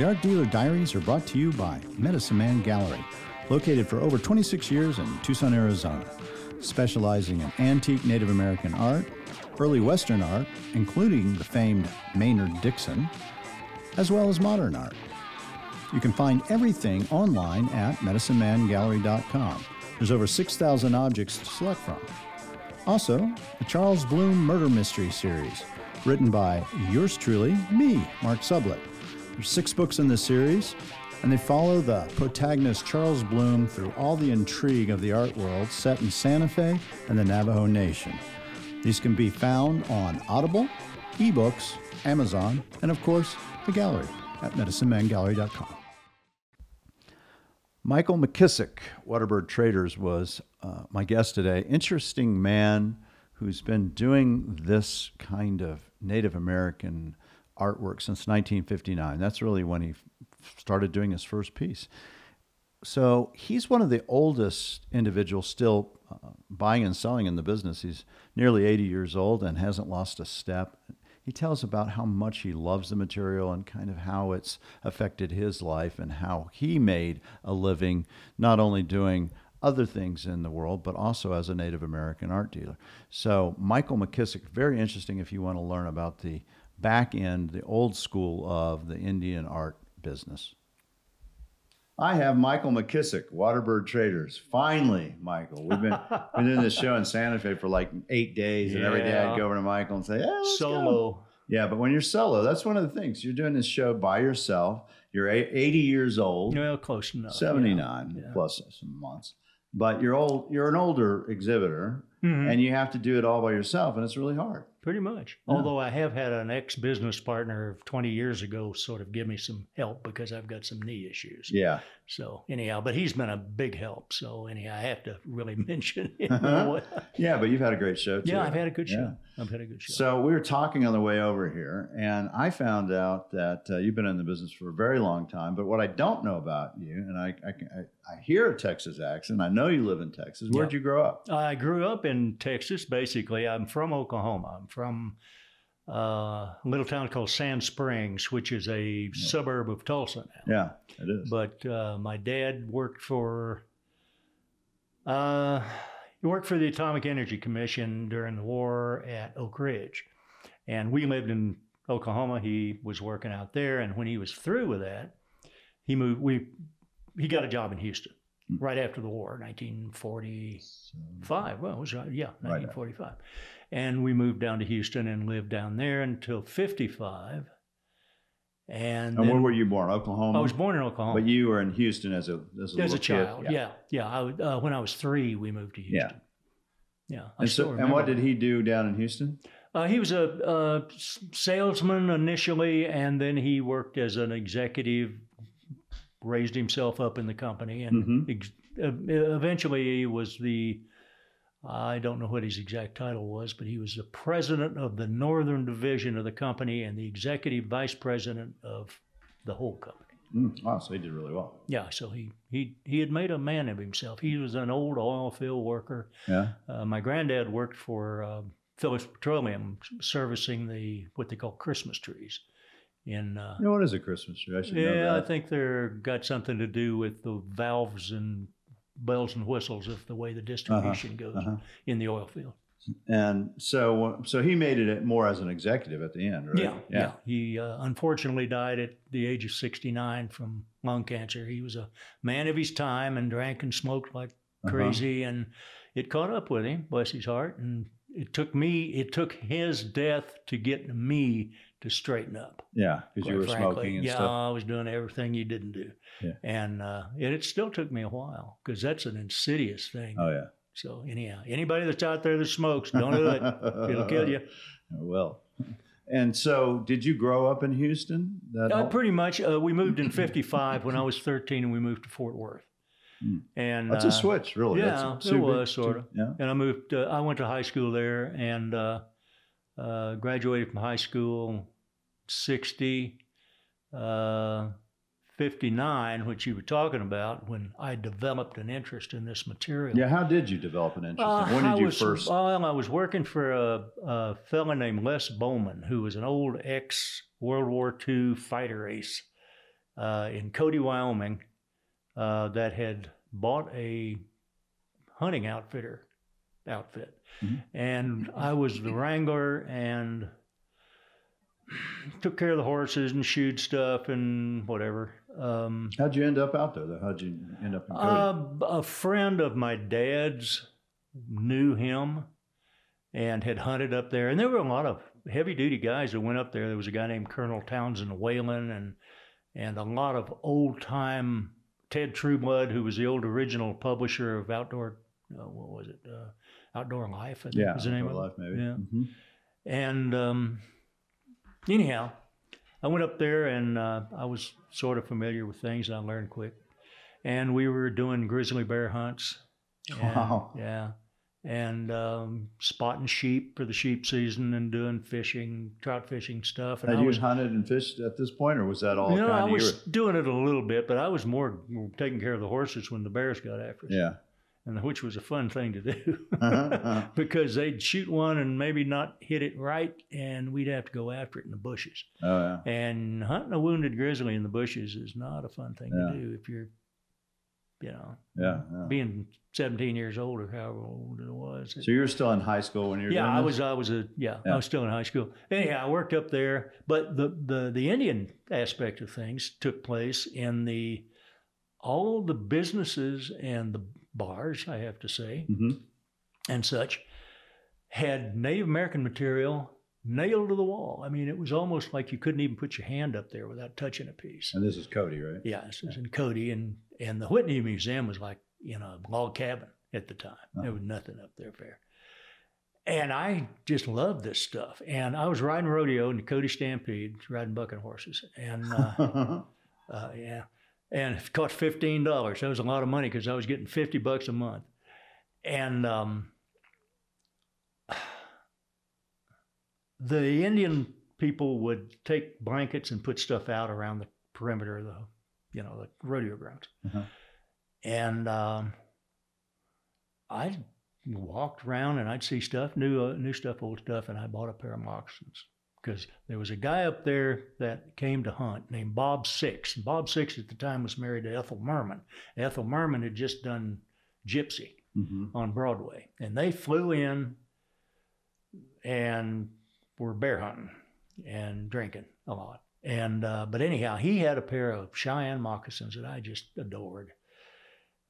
The Art Dealer Diaries are brought to you by Medicine Man Gallery, located for over 26 years in Tucson, Arizona, specializing in antique Native American art, early Western art, including the famed Maynard Dixon, as well as modern art. You can find everything online at medicinemangallery.com. There's over 6,000 objects to select from. Also, the Charles Bloom Murder Mystery Series, written by yours truly, me, Mark Sublett. There's six books in the series, and they follow the protagonist Charles Bloom through all the intrigue of the art world set in Santa Fe and the Navajo Nation. These can be found on Audible, ebooks, Amazon, and of course, the gallery at medicinemangallery.com. Michael McKissick, Waterbird Traders, was uh, my guest today. Interesting man who's been doing this kind of Native American artwork since 1959. That's really when he started doing his first piece. So he's one of the oldest individuals still uh, buying and selling in the business. He's nearly 80 years old and hasn't lost a step he tells about how much he loves the material and kind of how it's affected his life and how he made a living not only doing other things in the world, but also as a Native American art dealer. So, Michael McKissick, very interesting if you want to learn about the back end, the old school of the Indian art business. I have Michael McKissick, Waterbird Traders. Finally, Michael. We've been been doing this show in Santa Fe for like eight days, and every day I'd go over to Michael and say, "Yeah, solo." Go. Yeah, but when you're solo, that's one of the things. You're doing this show by yourself. You're 80 years old. Well, close enough. 79 yeah. plus some months. But you're old. You're an older exhibitor, mm-hmm. and you have to do it all by yourself, and it's really hard. Pretty much. Yeah. Although I have had an ex business partner of 20 years ago sort of give me some help because I've got some knee issues. Yeah. So, anyhow, but he's been a big help. So, anyhow, I have to really mention him. yeah, but you've had a great show too. Yeah, I've had a good show. Yeah. I've had a good show. So, we were talking on the way over here, and I found out that uh, you've been in the business for a very long time. But what I don't know about you, and I, I, I hear a Texas accent, I know you live in Texas. Where'd you grow up? I grew up in Texas, basically. I'm from Oklahoma. I'm from uh, a little town called Sand Springs, which is a yeah. suburb of Tulsa now. Yeah, it is. But uh, my dad worked for uh, he worked for the Atomic Energy Commission during the war at Oak Ridge, and we lived in Oklahoma. He was working out there, and when he was through with that, he moved. We he got a job in Houston hmm. right after the war, 1945. Well, it was yeah, 1945. Right and we moved down to Houston and lived down there until 55. And, and where were you born? Oklahoma. I was born in Oklahoma. But you were in Houston as a as a, as a child. Kid. Yeah, yeah. yeah. I, uh, when I was three, we moved to Houston. Yeah. Yeah. I and, so, and what did he do down in Houston? Uh, he was a, a, salesman initially, and then he worked as an executive, raised himself up in the company, and mm-hmm. ex- eventually he was the I don't know what his exact title was, but he was the president of the Northern Division of the company and the executive vice president of the whole company. Mm, wow, so he did really well. Yeah, so he, he he had made a man of himself. He was an old oil field worker. Yeah. Uh, my granddad worked for uh, Phillips Petroleum, servicing the what they call Christmas trees. In uh, you know, what is a Christmas tree? I should yeah, know that. I think they're got something to do with the valves and bells and whistles of the way the distribution uh-huh, goes uh-huh. in the oil field. And so, so he made it more as an executive at the end, right? Yeah, yeah. yeah. He uh, unfortunately died at the age of 69 from lung cancer. He was a man of his time and drank and smoked like uh-huh. crazy, uh-huh. and it caught up with him, bless his heart. And it took me, it took his death to get me to straighten up. Yeah, because you were frankly. smoking and yeah, stuff. I was doing everything you didn't do. Yeah. And uh, it, it still took me a while because that's an insidious thing. Oh yeah. So anyhow, anybody that's out there that smokes, don't do it. It'll kill you. Well. And so, did you grow up in Houston? Uh, pretty much. Uh, we moved in '55 when I was 13, and we moved to Fort Worth. Mm. And that's uh, a switch, really. Yeah, it was sort of. Yeah. And I moved. Uh, I went to high school there, and uh, uh, graduated from high school 60, uh, 59, which you were talking about, when I developed an interest in this material. Yeah, how did you develop an interest? Uh, when did I you was, first? Well, I was working for a, a fellow named Les Bowman, who was an old ex World War II fighter ace. uh, in Cody, Wyoming, uh, that had bought a hunting outfitter outfit, Mhm. and I was the wrangler and took care of the horses and shoot stuff and whatever. Um, How'd you end up out there? Though? How'd you end up in Cody? uh, a friend of my dad's knew him and had hunted up there. And there were a lot of heavy duty guys that went up there. There was a guy named Colonel Townsend Whelen and and a lot of old time Ted Trueblood, who was the old original publisher of Outdoor, uh, what was it, uh, Outdoor Life? I yeah, was the name Outdoor of it. life maybe. Yeah. Mhm. And um, anyhow, I went up there and uh, I was sort of familiar with things and I learned quick. And we were doing grizzly bear hunts. And- Wow. Yeah. And um, spotting sheep for the sheep season and doing fishing, trout fishing stuff. And Had I you was, hunted and fished at this point, or was that all you know, I was doing it a little bit, but I was more taking care of the horses when the bears got after us. Yeah. And which was a fun thing to do. Uh-huh. because they'd shoot one and maybe not hit it right, and we'd have to go after it in the bushes. Oh yeah. And hunting a wounded grizzly in the bushes is not a fun thing Yeah. to do if you're, you know, Yeah. yeah. being 17 years old or however old it was. So you were still in high school when you were yeah, I was. I was a. Yeah, Yeah. I was still in high school. Anyhow, I worked up there, but the the the Indian aspect of things took place in the all the businesses and the bars. I have to say, Mhm. and such had Native American material nailed to the wall. I mean, it was almost like you couldn't even put your hand up there without touching a piece. And this is Cody, right? Yeah, this was in Cody, and and the Whitney Museum was like in a log cabin at the time. There Uh-huh. was nothing up there fair. And I just loved this stuff. And I was riding rodeo in the Cody Stampede, riding bucking horses, and uh, uh, yeah, and it cost fifteen dollars. That was a lot of money because I was getting fifty bucks a month, and um, the Indian people would take blankets and put stuff out around the perimeter of the, you know, the rodeo grounds, Uh-huh. and um, I walked around and I'd see stuff, new uh, new stuff, old stuff, and I bought a pair of moccasins because there was a guy up there that came to hunt named Bob Six. Bob Six at the time was married to Ethel Merman. Ethel Merman had just done Gypsy Mhm. on Broadway, and they flew in and were bear hunting and drinking a lot. And uh, but anyhow, he had a pair of Cheyenne moccasins that I just adored.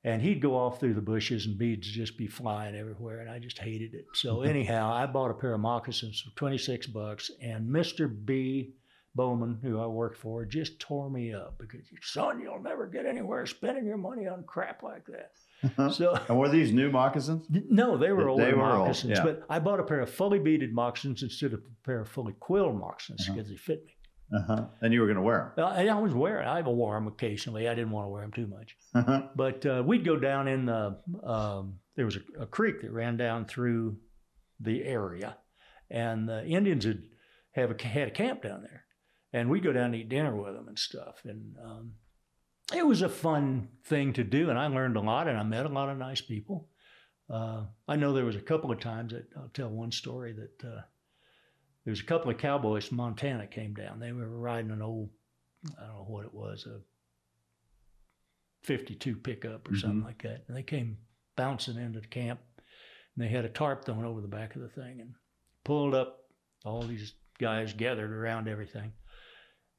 And he'd go off through the bushes and beads just be flying everywhere, and I just hated it. So anyhow, I bought a pair of moccasins for twenty six bucks, and Mister B. Bowman, who I worked for, just tore me up because son, you'll never get anywhere spending your money on crap like that. So And were these new moccasins? no, they were They older were old, moccasins, yeah. but I bought a pair of fully beaded moccasins instead of a pair of fully quilled moccasins Uh-huh. because they fit me. Uh-huh. And you were going to wear Well, I, I was wearing. I wore them occasionally. I didn't want to wear them too much, them. but uh, we'd go down in the. Um, there was a, a creek that ran down through the area, and the Indians would have a, had a camp down there, and we'd go down and eat dinner with them and stuff, and um, it was a fun thing to do, and I learned a lot, and I met a lot of nice people. Uh, I know there was a couple of times that I'll tell one story that uh, there was a couple of cowboys from Montana came down. They were riding an old, I don't know what it was, a 52 pickup or something Mhm. like that. And they came bouncing into the camp and they had a tarp thrown over the back of the thing and pulled up. All these guys gathered around everything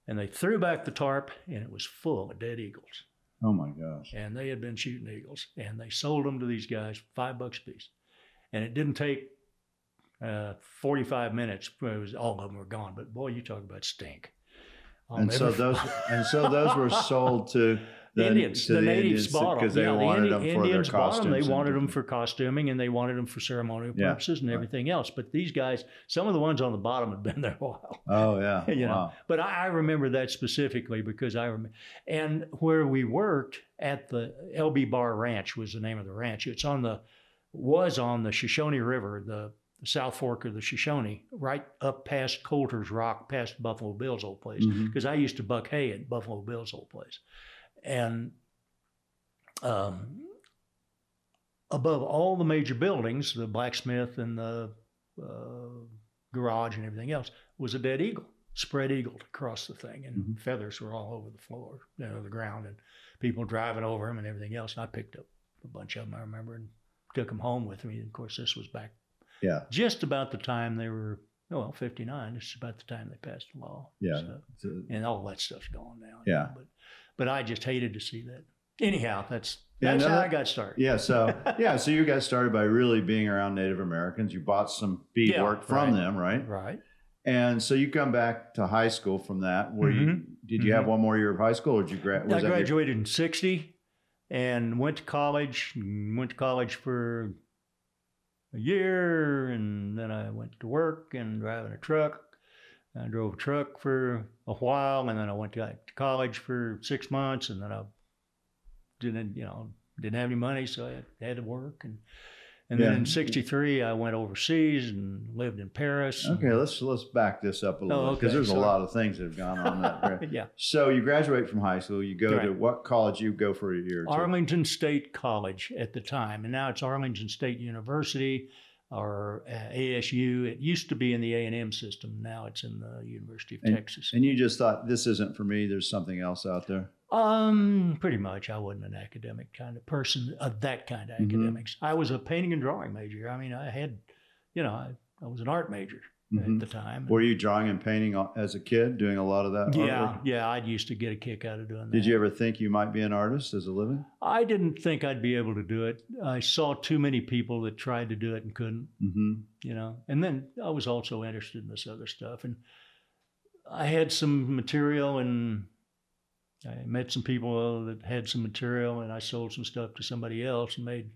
and they threw back the tarp and it was full of dead eagles. oh my gosh. And they had been shooting eagles and they sold them to these guys five bucks a piece. And it didn't take uh, 45 minutes. It was, all of them were gone. But boy, you talk about stink. I'll And so those and so those were sold to the Indians, to the, natives bought them because they yeah, wanted the them for Indians their costumes. They wanted them for costuming and they wanted them for ceremonial Yeah, purposes and right. everything else. But these guys, some of the ones on the bottom had been there a while. Oh yeah. you know. wow. But I, I remember that specifically because I remember, and where we worked at the LB Bar Ranch was the name of the ranch. It's on the, was on the Shoshone River, the, the South Fork of the Shoshone, right up past Coulter's Rock, past Buffalo Bill's old place. Because I used to buck hay at Buffalo Bill's old place, and um, above all the major buildings, the blacksmith and the uh, garage and everything else, was a dead eagle. spread eagled across the thing, and Mhm. feathers were all over the floor, you know, the ground, and people driving over them and everything else. And I picked up a bunch of them, I remember, and took them home with me. And Of course, this was back Yeah. just about the time they were, oh, well, 59. This is about the time they passed the law. Yeah. So- So- and all that stuff's gone now. Yeah. But, but I just hated to see that. Anyhow, that's Yeah, that's no, how that- I got started. Yeah, so yeah, so you got started by really being around Native Americans. You bought some beadwork Yeah, from right. them, right? Right. And so you come back to high school from that. Where you Mhm. did you have one more year of high school, or did you gra- was I that your- graduated in 60 and went to college. Went to college for a year, and then I went to work and driving a truck. I drove a truck for a while, and then I went to, college for six months, and then I didn't, you know, didn't have any money, so I had to work. And and then in '63, I went overseas and lived in Paris. Okay, let's let's back this up a little Oh, bit because okay, there's a lot of things that have gone on that. right? yeah. So you graduate from high school. You go to what college? You go for a year. or two? Arlington State College at the time, and now it's Arlington State University or uh, ASU. It used to be in the A and M system. Now it's in the University of And- Texas. And you just thought this isn't for me. There's something else out there. Um, pretty much. I wasn't an academic kind of person of that kind of Mhm. academics. I was a painting and drawing major. I mean, I had, you know, I, I was an art major Mhm. at the time. Were you drawing and painting as a kid, doing a lot of that? yeah, artwork? yeah. I used to get a kick out of doing that. Did you ever think you might be an artist as a living? I didn't think I'd be able to do it. I saw too many people that tried to do it and couldn't. Mm-hmm. you know and then i was also interested in this other stuff and i had some material and i met some people that had some material and i sold some stuff to somebody else and made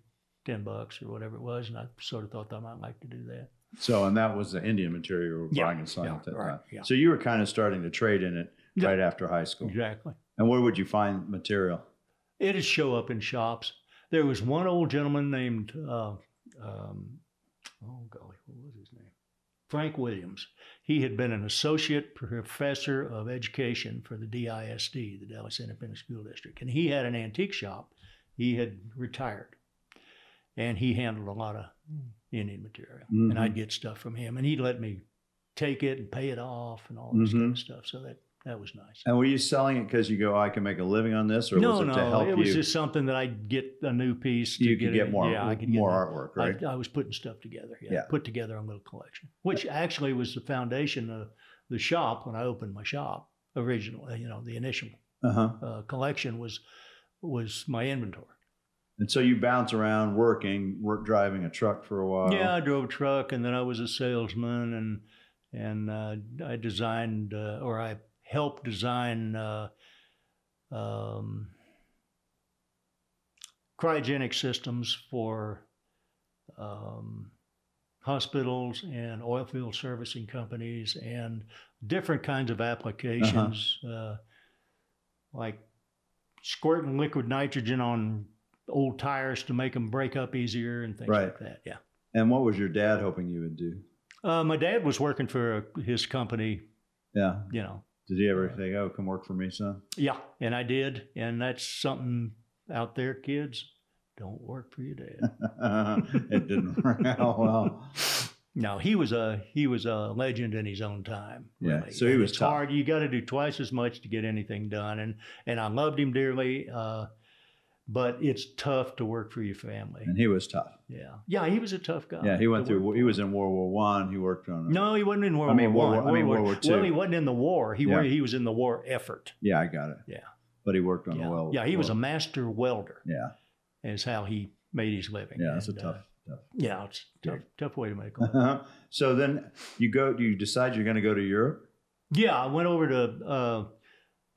10 bucks or whatever it was and i sort of thought i might like to do that So, and that was the Indian material you were Yeah, buying and selling yeah, at that right, time. yeah. So you were kind of starting to trade in it Yeah. right after high school. exactly And where would you find material? it'd show up in shops there was one old gentleman named uh, um, oh golly what was his name frank williams he had been an associate professor of education for the disd the dallas independent school district and he had an antique shop he had retired and he handled a lot of indian material and Mhm. i'd get stuff from him and he'd let me take it and pay it off and all this kind Mhm. of stuff so that that was nice And were you selling it because you go, I can make a living on this, or no, was it no, to help it you? was just something that I'd get a new piece. To you could get it- more, Yeah, I could more get artwork, right? I, I was putting stuff together. Yeah, Yeah. put together a little collection, which actually was the foundation of the shop when I opened my shop. Originally, you know, the initial uh huh. uh, collection was was my inventory. And so you bounce around working, work driving a truck for a while. Yeah, I drove a truck, and then I was a salesman, and and uh, I designed uh, or I helped design uh, um, cryogenic systems for um, hospitals and oil field servicing companies and different kinds of applications, uh like squirting liquid nitrogen on old tires to make them break up easier and things Right. like that. Yeah. And what was your dad hoping you would do? Uh, my dad was working for his company, Yeah. you know. Did he ever say, "Oh, come work for me, son"? Yeah, and I did, and that's something out there, kids. Don't work for your dad. it didn't work out well. no, he was a he was a legend in his own time. Yeah, Really. so he And was it's tough. hard. You got to do twice as much to get anything done, and and I loved him dearly. Uh, but it's tough to work for your family. And he was tough. Yeah, yeah, he was a tough guy. Yeah, he went to through. work He was in World War One. He worked on. No, he wasn't in World I mean, War One. War- I mean, World War Well, Two. he wasn't in the war. He Yeah. he was in the war effort. Yeah, I got it. Yeah. But he worked on Yeah, the well. yeah, he was a master welder. Yeah, Is how he made his living. yeah, that's a tough. uh, tough. yeah, it's a tough, tough way to make a living. so then you go. You decide you're going to go to Europe. yeah, I went over to uh,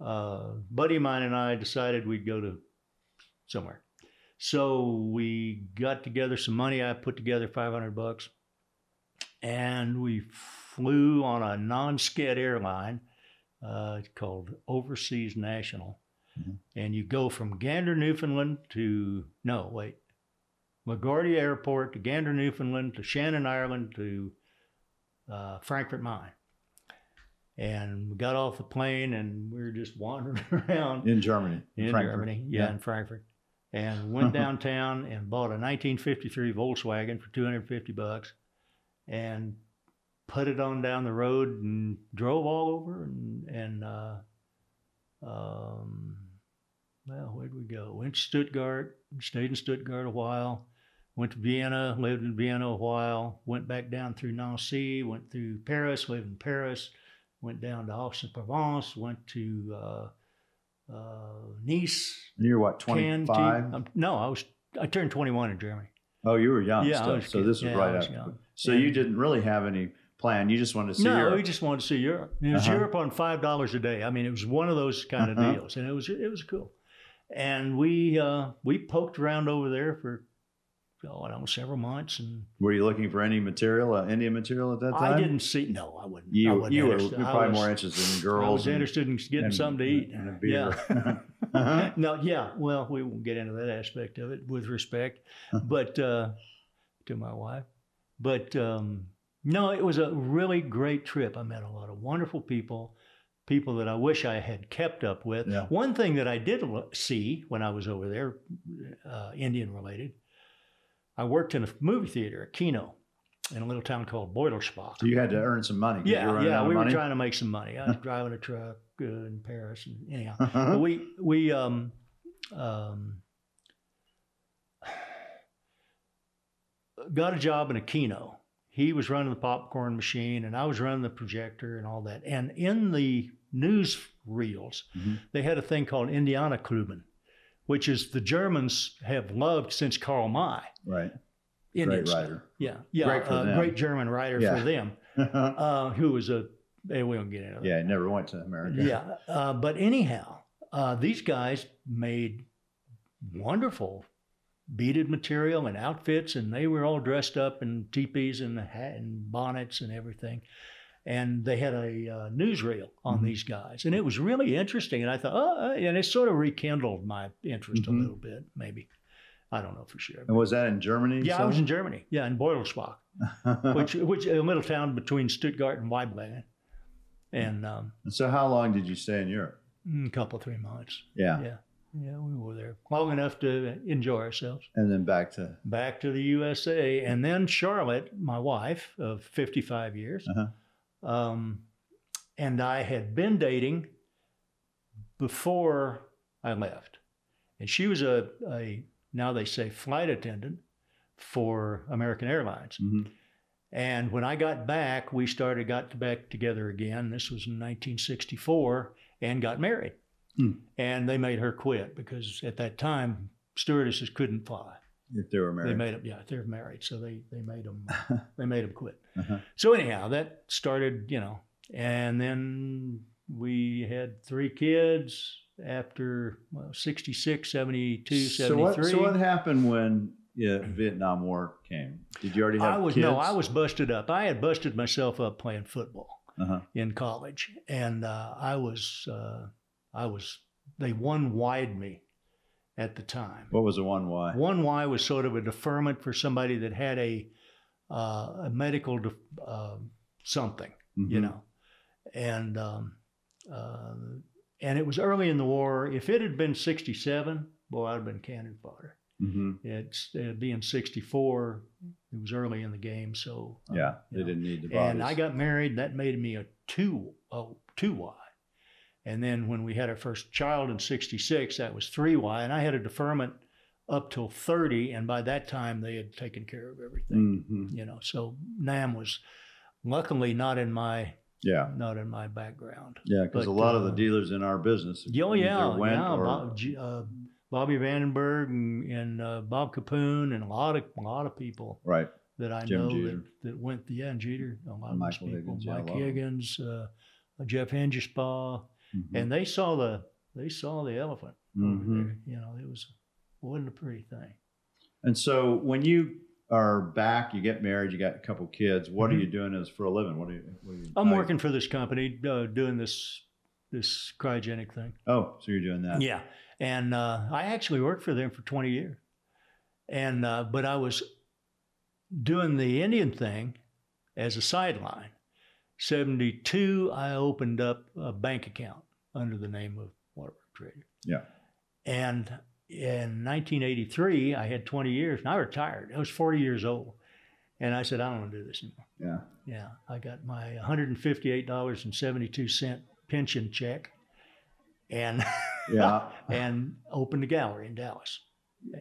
uh, buddy of mine and I decided we'd go to somewhere. So we got together some money. I put together 500 bucks and we flew on a non-sked airline uh, called Overseas National. Mhm. And you go from Gander, Newfoundland to, no, wait, LaGuardia Airport to Gander, Newfoundland to Shannon, Ireland to uh, Frankfurt Main. And we got off the plane and we were just wandering around in Germany, in Frankfurt. Germany, yeah, in Frankfurt, and went downtown and bought a 1953 Volkswagen for 250 bucks, and put it on down the road and drove all over and and uh, um, well, where'd we go? Went to Stuttgart, stayed in Stuttgart a while. Went to Vienna, lived in Vienna a while. Went back down through Nancy, went through Paris, lived in Paris. Went down to Aix-en-Provence. Went to uh, Nice. You're what, Cannes, 25? um, no, I was I turned 21 in Germany. oh, you were young Yeah, was so this was yeah, right was after. young. So And- you didn't really have any plan. You just wanted to see no, Europe. we just wanted to see Europe. It was Uh-huh. Europe on five dollars a day. I mean, it was one of those kind of Uh-huh. deals, and it was it was cool. And we uh, we poked around over there for oh, I don't know several months, and Were you looking for any material, uh, Indian material at that time? I didn't see. No, I wouldn't. I You, wasn't you were probably was- more interested in girls. I was and- interested in getting and- something to eat. and a Yeah. Uh-huh. no, yeah. Well, we won't get into that aspect of it with respect, but uh, to my wife. But um, no, it was a really great trip. I met a lot of wonderful people, people that I wish I had kept up with. Yeah. One thing that I did see when I was over there, uh, Indian related, I worked in a movie theater, a Kino, in a little town called Beutelsbach. So you had to earn some money. Yeah, yeah, we were trying to make some money. I was driving a truck uh, in Paris, and anyhow, but we we um, um, got a job in a kino. He was running the popcorn machine, and I was running the projector and all that. And in the news reels, Mhm. they had a thing called Indiana Kluben, which is the Germans have loved since Karl May. right. Indian Great writer. Yeah, yeah, Great uh, great German writer Yeah. for them, uh, who was a. eh, we don't get into that. yeah, I never went to America. Yeah, uh, but anyhow, uh, these guys made wonderful beaded material and outfits, and they were all dressed up in teepees and hat and bonnets and everything. And they had a uh, newsreel on Mhm. these guys, and it was really interesting. And I thought, oh, uh," and it sort of rekindled my interest Mhm. a little bit, maybe. I don't know for sure. And was that in Germany? Yeah, I was in Germany. Yeah, in Beutelsbach which which a little town between Stuttgart and Waiblingen, and um, And so how long did you stay in Europe? a couple three months. Yeah. Yeah, yeah, we were there long enough to enjoy ourselves. And then back to Back to the USA, and then Charlotte, my wife of 55 years, Uh-huh. Um, and I had been dating before I left, and she was a, a now they say flight attendant for American Airlines. Mhm. And when I got back, we started got back together again. This was in 1964, and got married. Hmm. And they made her quit because at that time stewardesses couldn't fly. if they were married. They made them, yeah, they're married, so they they made them they made them quit. Uh-huh. So anyhow, that started, you know, and then we had three kids after well, 66, 72, so what, 73. so what happened when yeah, Vietnam War came? Did you already have I was kids? no, I was busted up. I had busted myself up playing football Uh-huh. in college, and uh, I was uh, I was they one wide me at the time. What was the one why? One Y was sort of a deferment for somebody that had a uh, a medical def- uh, something, you Mhm. know, and um, uh, and it was early in the war. If it had been '67, boy, I'd have been cannon fodder. Mhm. It's uh, being '64. It was early in the game, so Yeah, they know. didn't need the bodies. And I got married. That made me a two a two Y. And then when we had our first child in '66, that was three Y. And I had a deferment up till 30, and by that time they had taken care of everything. Mhm. You know, so Nam was luckily not in my Yeah, not in my background. yeah, because a lot of uh, the dealers in our business. Oh yeah, either went yeah. or- Bob, uh, Bobby Vandenberg and, and uh, Bob Kapoun and a lot of a lot of people right. that I Jim know Jeter. that, that went yeah, and Jeter, a lot And of Michael people, Higgins, Mike of them. Higgins, uh, Jeff Hengesbaugh, Mhm. and they saw the they saw the elephant Mhm. over there. You know, it was wasn't a pretty thing. And so when you are back, you get married, you got a couple kids. What Mhm. are you doing as for a living? What are you? What are you I'm working for this company uh, doing this this cryogenic thing. Oh, so you're doing that? Yeah, and uh, I actually worked for them for 20 years, and uh, but I was doing the Indian thing as a sideline. 72, I opened up a bank account under the name of Waterbird Trader. Yeah. And in 1983, I had 20 years, and I retired. I was 40 years old, And I said, I don't want to do this anymore. Yeah. Yeah, I got my $158.72 pension check and Yeah. and opened a gallery in Dallas.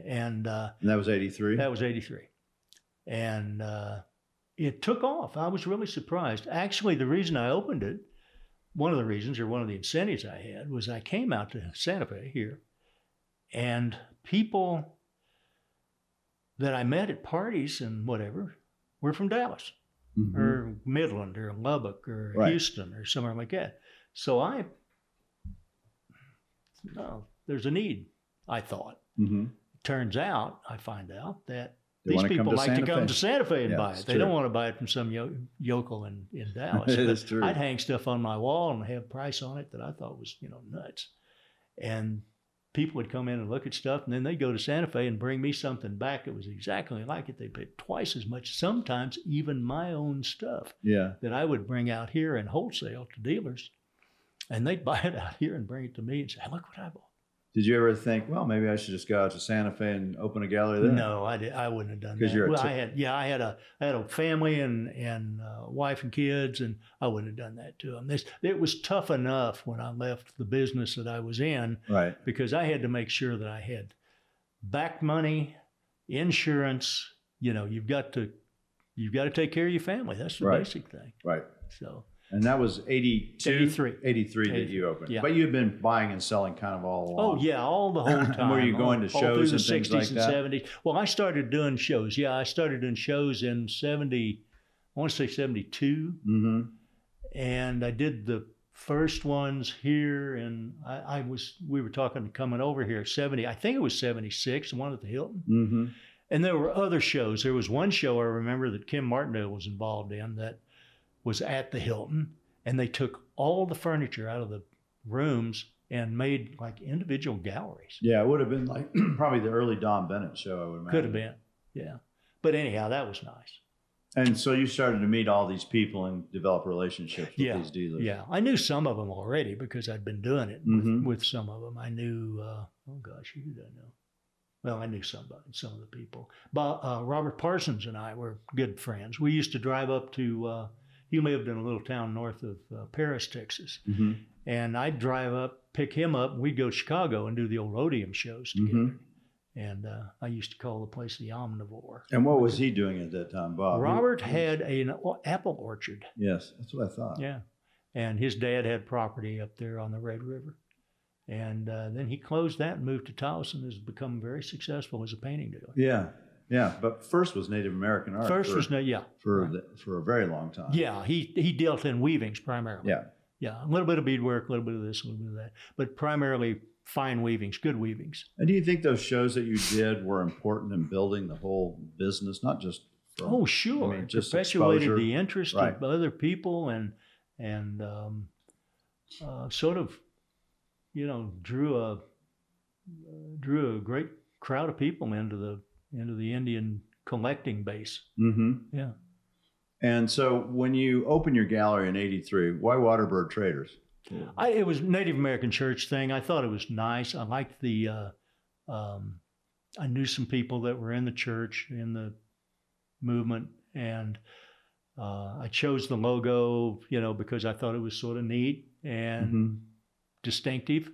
And uh, And that was 83? that was 83. And uh, it took off. I was really surprised. Actually, the reason I opened it, one of the reasons or one of the incentives I had was I came out to Santa Fe here and people that I met at parties and whatever were from Dallas Mhm. or Midland or Lubbock or Right. Houston or somewhere like that. So I, no, there's a need, I thought. Mhm. Turns out, I find out that They these people to like to Santa come Fe. to Santa Fe and Yeah, buy it. They true. don't want to buy it from some yo- yokel in, in Dallas. Is true. I'd hang stuff on my wall and have price on it that I thought was, you know, nuts. And people would come in and look at stuff, and then they'd go to Santa Fe and bring me something back that was exactly like it. They paid twice as much, sometimes even my own stuff Yeah. that I would bring out here and wholesale to dealers. And they'd buy it out here and bring it to me and say, look what I bought. Did you ever think, well, maybe I should just go out to Santa Fe and open a gallery there? No, I, did, I wouldn't have done that. you're a well, t- I had, yeah, I had a, I had a family and and uh, wife and kids, and I wouldn't have done that to them. This, it was tough enough when I left the business that I was in Right. because I had to make sure that I had back money, insurance. You know, you've got to, you've got to take care of your family. That's the Right. basic thing. Right. So And that was 82? 83. 83 that 83, you opened. yeah. But you've been buying and selling kind of all along. Oh yeah, all the whole And time. were you going all, to all shows through the and things like '60s that? and '70s? Well, I started doing shows. Yeah, I started doing shows in '70. I want to say '72, Mm-hmm. and I did the first ones here. And I, I was we were talking coming over here '70. I think it was '76. The one at the Hilton. Mm-hmm. And there were other shows. There was one show I remember that Kim Martindale was involved in that was at the Hilton, and they took all the furniture out of the rooms and made like individual galleries. Yeah, it would have been like probably the early Don Bennett show, I would imagine. Could have been, yeah. But anyhow, that was nice. And so you started to meet all these people and develop relationships with Yeah, these dealers. Yeah, I knew some of them already because I'd been doing it Mhm. with, with some of them. I knew, uh, oh gosh, who did I know? Well, I knew somebody, some of the people. But uh, Robert Parsons and I were good friends. We used to drive up to. Uh, he lived in a little town north of uh, Paris, Texas, Mm-hmm. and I'd drive up, pick him up, and we'd go to Chicago and do the old Odeum shows together. Mhm. And uh, I used to call the place the Omnivore. And what was he doing at that time, Bob? Robert he had an apple orchard. Yes, that's what I thought. Yeah. And his dad had property up there on the Red River. And uh, then he closed that and moved to Taos and has become very successful as a painting dealer. Yeah, yeah. But first was Native American art. First for, was no, yeah, for right. the, for a very long time. yeah. He he dealt in weavings primarily. Yeah. yeah, a little bit of beadwork, a little bit of this, a little bit of that, but primarily fine weavings, good weavings. And do you think those shows that you did were important in building the whole business, not just? From, Oh, sure. I mean, just perpetuated the interest Right. of other people and and um, uh, sort of, you know, drew a drew a great crowd of people into the into the Indian collecting base. Mm-hmm. Yeah. And so when you open your gallery in '83, why Waterbird Traders? I, it was Native American church thing. I thought it was nice. I liked the. Uh, um, I knew some people that were in the church in the movement, and uh, I chose the logo, you know, because I thought it was sort of neat and Mhm. distinctive.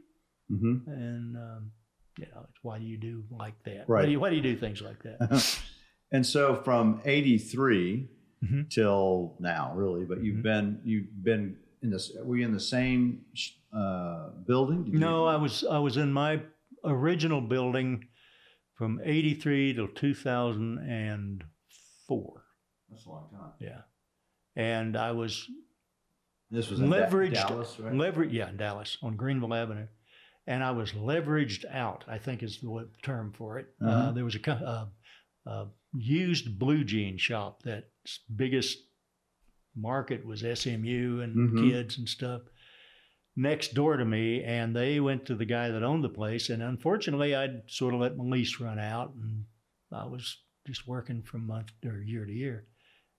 Mm-hmm. And um, you know, it's why do you do like that? Right. Why do you, why do you do things like that? and so from '83 Mhm. till now, really, but you've Mhm. been you've been in this. Were you in the same uh, building? Did no, you, I was I was in my original building from '83 till 2004. That's a long time. Yeah. And I was This was leveraged, Dallas, right? leveraged, yeah, in Dallas on Greenville Avenue. And I was leveraged out, I think is the term for it. Uh, Uh-huh. there was a, co- uh, uh, used blue jean shop that biggest market was SMU and Mhm. kids and stuff next door to me. And they went to the guy that owned the place. And unfortunately, I'd sort of let my lease run out and I was just working from month or year to year.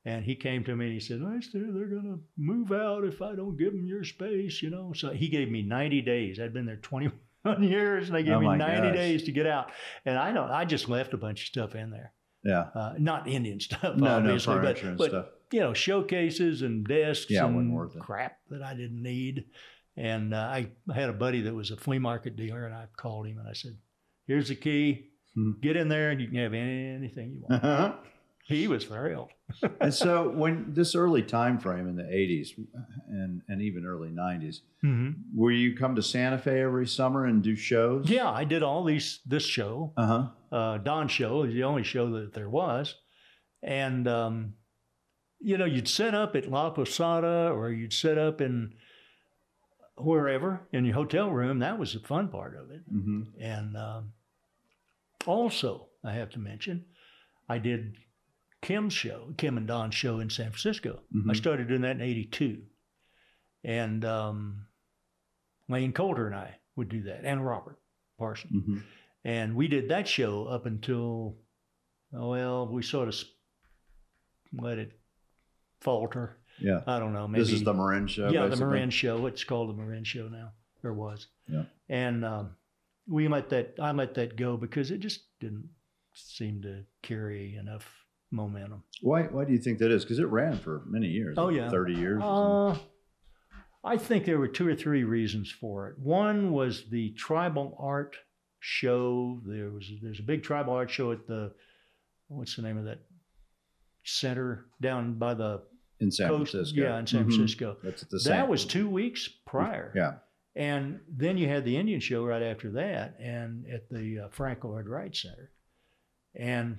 And he came to me and he said, they're going to move out if I don't give them your space, you know. So he gave me 90 days. I'd been there 21 years and they gave Oh me 90 gosh. days to get out. And I don't, I just left a bunch of stuff in there. Yeah. Uh, not Indian stuff, No, no, obviously, but, furniture and but stuff. you know, showcases and desks Yeah, and crap that I didn't need. And uh, I had a buddy that was a flea market dealer, and I called him and I said, "Here's the key. Hmm. Get in there, and you can have anything you want." he was thrilled. And so when this early time frame in the 80s and, and even early 90s, hmm were you come to Santa Fe every summer and do shows? Yeah, I did all these this show. Uh-huh. uh, Don show is the only show that there was. And, um, you know, you'd set up at La Posada or you'd set up in wherever in your hotel room. That was the fun part of it. hmm And um, also, I have to mention, I did Kim's show, Kim and Don's show in San Francisco. I Mhm. started doing that in 82. And um, Lane Coulter and I would do that, and Robert Parsons. hmm And we did that show up until, oh, well, we sort of let it falter. Yeah. I don't know. Maybe this is the Marin show. yeah, the? Marin show. It's called the Marin show now, or was. Yeah. And um, we let that. I let that go because it just didn't seem to carry enough momentum. Why, why do you think that is? Because it ran for many years. Oh, like yeah. 30 years. Uh, I think there were two or three reasons for it. One was the tribal art show. There was there's a big tribal art show at the what's the name of that center down by the in San coast? Francisco. Yeah, in San Mhm. Francisco. That's at the That was two weeks prior. Yeah. And then you had the Indian show right after that, and at the uh, Frank Lloyd Wright Center, and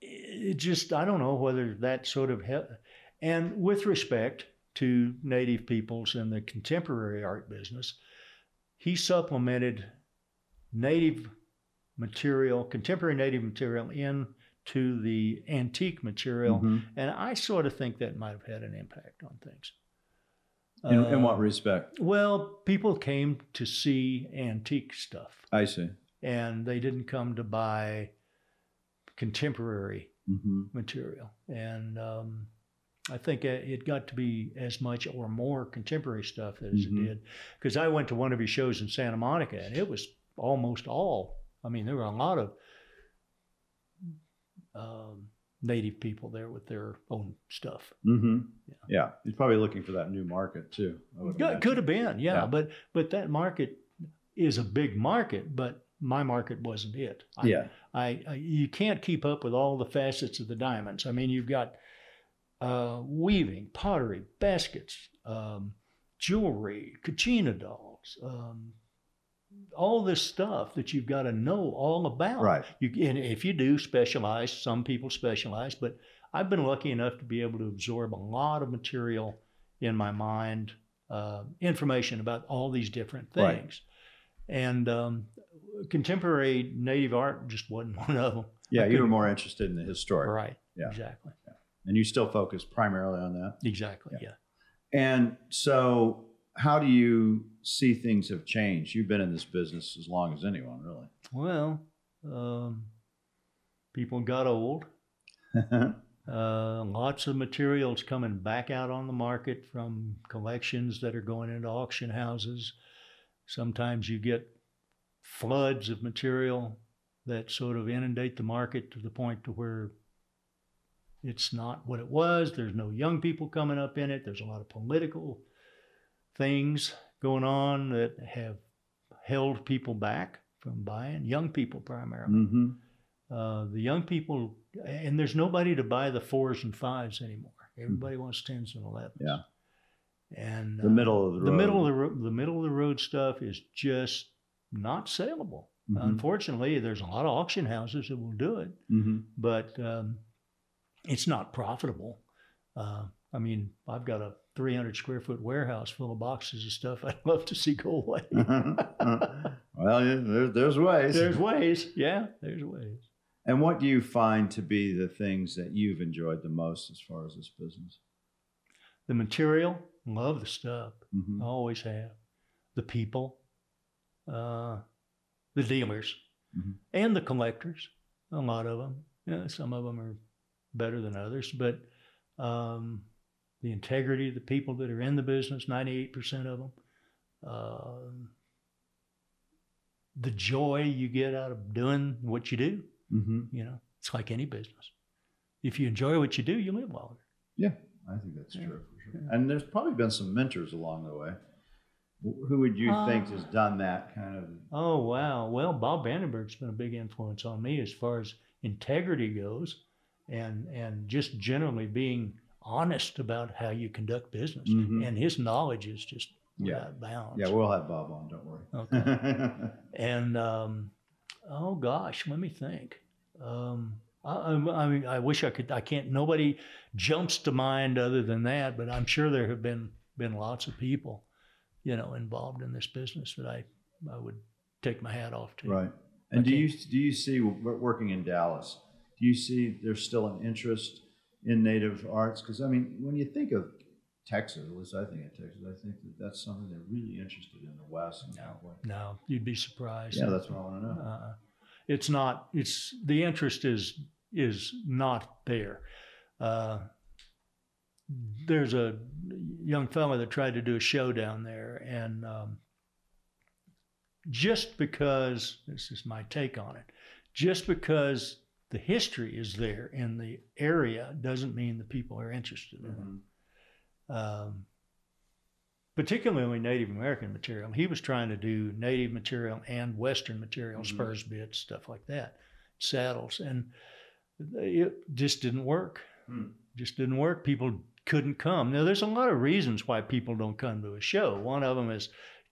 it just I don't know whether that sort of and with respect to Native peoples and the contemporary art business, he supplemented Native material, contemporary Native material into the antique material, Mhm. and I sort of think that might have had an impact on things. In, in Uh, what respect? well, people came to see antique stuff, I see. and they didn't come to buy contemporary hmm material. And um, I think it got to be as much or more contemporary stuff as Mhm. it did. Because I went to one of his shows in Santa Monica, and it was almost all. I mean, there were a lot of um, native people there with their own stuff. hmm Yeah. Yeah. He's probably looking for that new market too. I it could have been, yeah, Yeah. But but that market is a big market, but my market wasn't it. I, Yeah. I, I you can't keep up with all the facets of the diamonds. I mean, you've got uh, weaving, pottery, baskets, um, jewelry, kachina dolls, um, all this stuff that you've got to know all about. Right. You, and if you do specialize, some people specialize, but I've been lucky enough to be able to absorb a lot of material in my mind, uh, information about all these different Right. things. And um, contemporary native art just wasn't one of them. Yeah. You were more interested in the historic. Right. Yeah. Exactly. And you still focus primarily on that. Exactly. Yeah. Yeah. And so, how do you see things have changed? You've been in this business as long as anyone, really. Well, um, people got old. Uh, lots of materials coming back out on the market from collections that are going into auction houses. Sometimes you get floods of material that sort of inundate the market to the point to where it's not what it was. There's no young people coming up in it. There's a lot of political things going on that have held people back from buying, young people primarily. hmm Uh, the young people, and there's nobody to buy the fours and fives anymore. Everybody wants tens and elevens. Yeah. And The uh, middle of the road. the middle of the ro- the middle of the road stuff is just not saleable. Mhm. Unfortunately, there's a lot of auction houses that will do it, Mhm. but um, it's not profitable. Uh, I mean, I've got a 300 square foot warehouse full of boxes of stuff I'd love to see go away. well, yeah, there, there's ways. there's ways, yeah, there's ways. and what do you find to be the things that you've enjoyed the most as far as this business? The material, love the stuff. Mhm. always have. The people, uh, the dealers, Mhm. and the collectors. A lot of them. Yeah, some of them are better than others, but um, the integrity of the people that are in the business, 98% of them. Um the joy you get out of doing what you do, Mhm. you know, It's like any business. If you enjoy what you do, you live longer. Yeah, I think that's Yeah. true for sure. And there's probably been some mentors along the way. Wh- Who would you think Uh, has done that kind of? Oh wow! Well, Bob Vandenberg's been a big influence on me as far as integrity goes, and and just generally being honest about how you conduct business. Mhm. And his knowledge is just Yeah. bounds. Yeah, we'll have Bob on. Don't worry. Okay. and um, oh gosh, let me think. Um, I, I, I mean, I wish I could. I can't. Nobody jumps to mind other than that. But I'm sure there have been been lots of people, you know, involved in this business that I I would take my hat off to. right. And do Okay. you do you see working in Dallas? Do you see there's still an interest in native arts? Because I mean, when you think of Texas, at least I think of Texas, I think that that's something they're really interested in the West. And No, no, you'd be surprised. Yeah, that's what I want to know. uh, it's not. It's the interest is is not there. Uh, there's a young fella that tried to do a show down there, and um, just because this is my take on it, just because the history is there in the area doesn't mean the people are interested in it Mhm. um, particularly Native American material. He was trying to do Native material and Western material, Mhm. spurs, bits, stuff like that, saddles, and it just didn't work. Hmm. Just didn't work. People couldn't come. Now, there's a lot of reasons why people don't come to a show. One of them is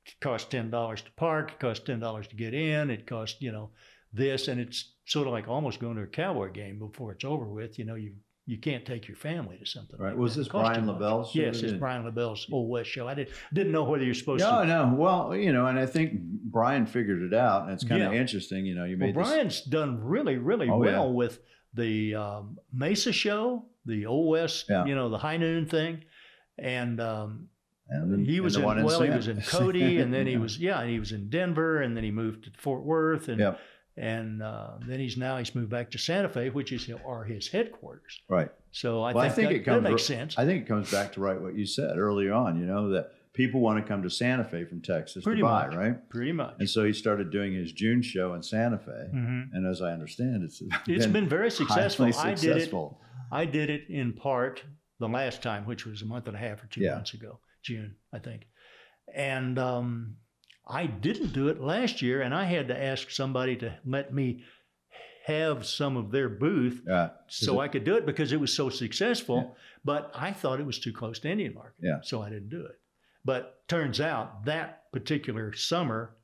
it costs ten dollars to park, it costs ten dollars to get in, it costs you know this, and it's sort of like almost going to a cowboy game before it's over with. You know, you you can't take your family to something. Right. like Was that. This Brian. Lebel's Yes, it's did- Brian Lebel's Old West show. I did, didn't know whether you're supposed No, to. no. Well, you know, and I think Brian figured it out, and it's kind of interesting. You know, you Well, made this- Brian's done really, really Oh, well yeah. with the um, Mesa show, the Old West, Yeah. you know, the High Noon thing, and um, and then- he was in one well, he was in Cody, and then he was yeah, and he was in Denver, and then he moved to Fort Worth, and Yep. and uh, then he's now he's moved back to Santa Fe, which is are his headquarters. right. So I Well, I think, think that, it comes that makes sense. I think it comes back to right what you said earlier on. You know that people want to come to Santa Fe from Texas Pretty to buy, much. right? Pretty much. And so he started doing his June show in Santa Fe, hmm and as I understand, it's It's been very successful. highly I did it successful. I did it in part the last time, which was a month and a half or two Yeah. months ago, June, I think. And um, I didn't do it last year, and I had to ask somebody to let me have some of their booth Yeah. so it- I could do it because it was so successful. Yeah. But I thought it was too close to Indian market, Yeah. so I didn't do it. But turns out that particular summer,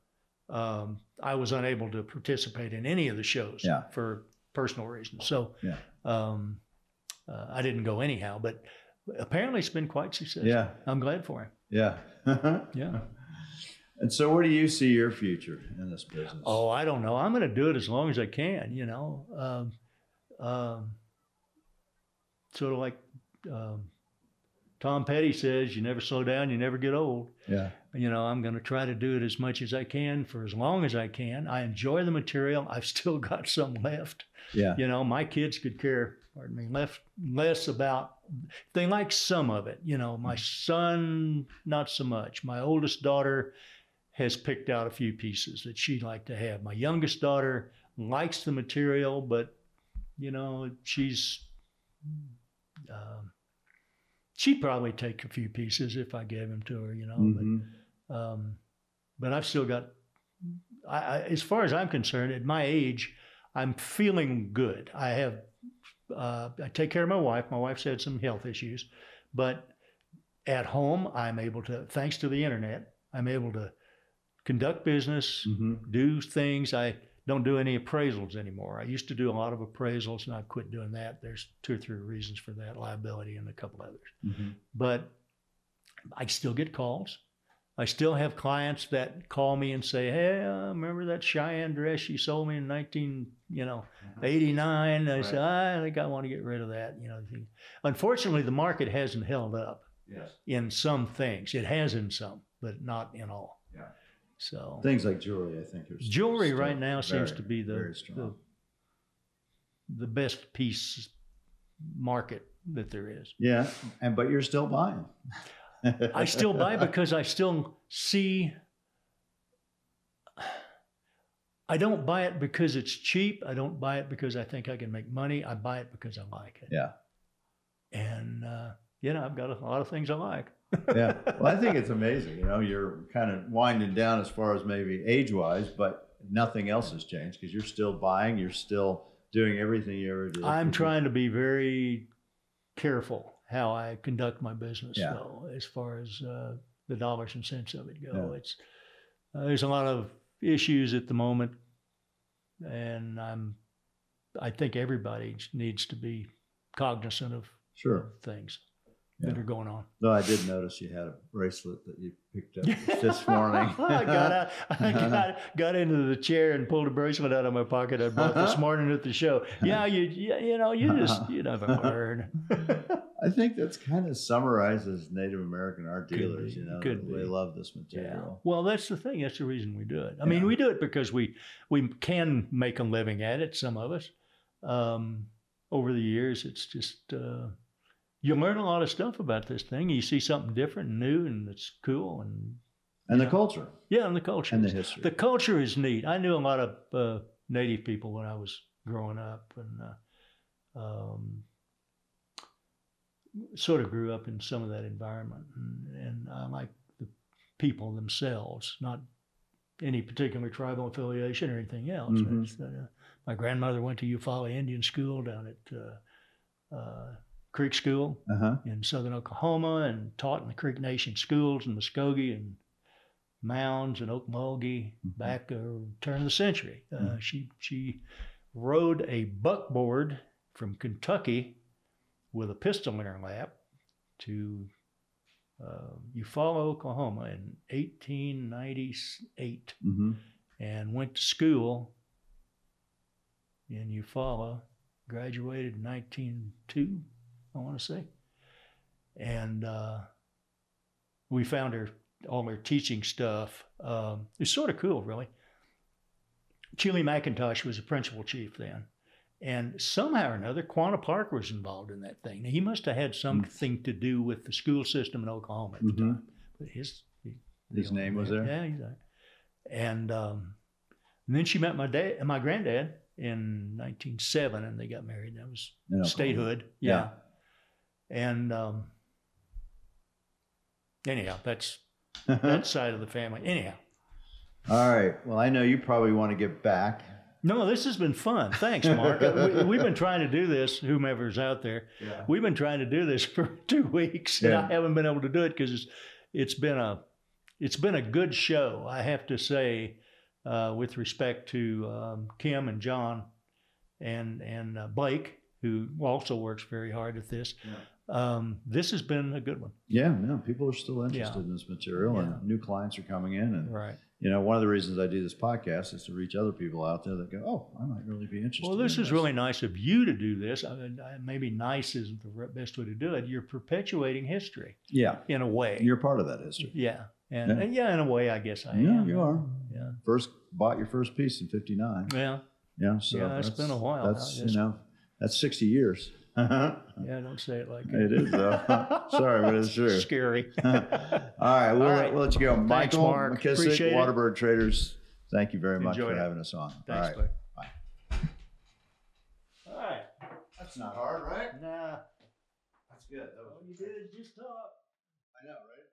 um, I was unable to participate in any of the shows Yeah. for personal reasons. So um, uh, I didn't go anyhow. But apparently, it's been quite successful. Yeah. I'm glad for him. Yeah. Yeah. And so, where do you see your future in this business? Oh, I don't know. I'm going to do it as long as I can. You know, um, um, sort of like um, Tom Petty says, "You never slow down, you never get old." yeah. You know, I'm going to try to do it as much as I can for as long as I can. I enjoy the material. I've still got some left. Yeah. You know, my kids could care, pardon me, left less about. They like some of it. You know, my son not so much. My oldest daughter has picked out a few pieces that she'd like to have. My youngest daughter likes the material, but you know, she's. Um, she'd probably take a few pieces if I gave them to her. You know, but Mhm. um, but I've still got, I, I, as far as I'm concerned, at my age, I'm feeling good. I have, uh, I take care of my wife. My wife's had some health issues, but at home, I'm able to, thanks to the internet, I'm able to conduct business, Mhm. do things. I don't do any appraisals anymore. I used to do a lot of appraisals, and I've quit doing that. There's two or three reasons for that: liability and a couple others Mhm. but I still get calls. I still have clients that call me and say, "Hey, uh, remember that Cheyenne dress you sold me in 19, you know, 89?" I say, "I think I want to get rid of that." You know, unfortunately, the market hasn't held up Yes. in some things. It has in some, but not in all. Yeah. So Things like jewelry, I think, are jewelry right now seems to be the the, the best piece market that there is. yeah, and but you're still buying. I still buy because I still see I don't buy it because it's cheap. I don't buy it because I think I can make money. I buy it because I like it. Yeah. And uh, you know, I've got a lot of things I like. yeah. Well, I think it's amazing. You know, you're kind of winding down as far as maybe age wise, but nothing else has changed because you're still buying, you're still doing everything you ever did. I'm trying to be very careful how I conduct my business, Yeah. though, as far as uh, the dollars and cents of it go. Yeah. It's uh, there's a lot of issues at the moment, and I'm I think everybody needs to be cognizant of Sure. things Yeah. that are going on. No, I did notice you had a bracelet that you picked up this morning. I got out, I got, got into the chair and pulled a bracelet out of my pocket I bought this morning at the show. Yeah, you you, you know you just you never learn. I think that's kind of summarizes Native American art Could dealers. be, you know, could they be. love this material. yeah. material. Well, that's the thing. That's the reason we do it. I mean, we do it because we we can make a living at it. Some of us. Um, over the years, it's just uh, you learn a lot of stuff about this thing. You see something different and new, and it's cool. And And the culture yeah, and the culture. and the history. The culture is neat. I knew a lot of uh, native people when I was growing up, and uh, um, sort of grew up in some of that environment. And, and I like the people themselves, not any particular tribal affiliation or anything else. Mhm. It's, uh, my grandmother went to Eufaula Indian School down at uh, uh, Creek School uh huh. in southern Oklahoma and taught in the Creek Nation schools in Muskogee and Mounds and Okmulgee Mhm. back uh, turn of the century. Uh, Mhm. She she rode a buckboard from Kentucky with a pistol in her lap to uh, Eufaula, Oklahoma in 1898 hmm and went to school in Eufaula, graduated in 1902, I want to say. And uh, we found her, all her teaching stuff. Um, it's sort of cool, really. Chile McIntosh was a principal chief then. And somehow or another, Quanah Parker was involved in that thing. Now, he must have had something to do with the school system in Oklahoma at the Mhm. time. But his, he- His name was there? Yeah, he's there. And, um, and then she met my dad, my granddad in 1907, and they got married. That was statehood. Yeah. And um, anyhow, that's that side of the family. Anyhow, All right. Well, I know you probably want to get back. no, this has been fun. Thanks, Mark. we, we've been trying to do this. Whomever's out there, Yeah. we've been trying to do this for two weeks, and Yeah. I haven't been able to do it because it's it's been a it's been a good show. I have to say, uh, with respect to um, Kim and John, and and uh, Blake, who also works very hard at this. Um, this has been a good one. Yeah, no, people are still interested Yeah. in this material, Yeah. and new clients are coming in. And Right. you know, one of the reasons I do this podcast is to reach other people out there that go, "Oh, I might really be interested." Well, this in is really nice of you to do this. I mean, maybe nice isn't the best way to do it. You're perpetuating history yeah. in a way. You're part of that history. yeah. And Yeah. and yeah, in a way, I guess I am. Yeah, am. you are. Yeah. First bought your first piece in '59. Yeah. Yeah, so Yeah, it's that's- been a while. That's you know, that's 60 years. It Yeah. Don't say it like it is though. Sorry, but it's true. Scary. All right, we'll, All let- we'll let you go. Michael Mark. McKissick, Appreciate it. Waterbird Traders. Thank you very much Enjoyed for it. having us on. Thanks, All right, bud. bye. All right. That's not hard, right? Nah. That's good. That All oh, you did is just talk. I know, right?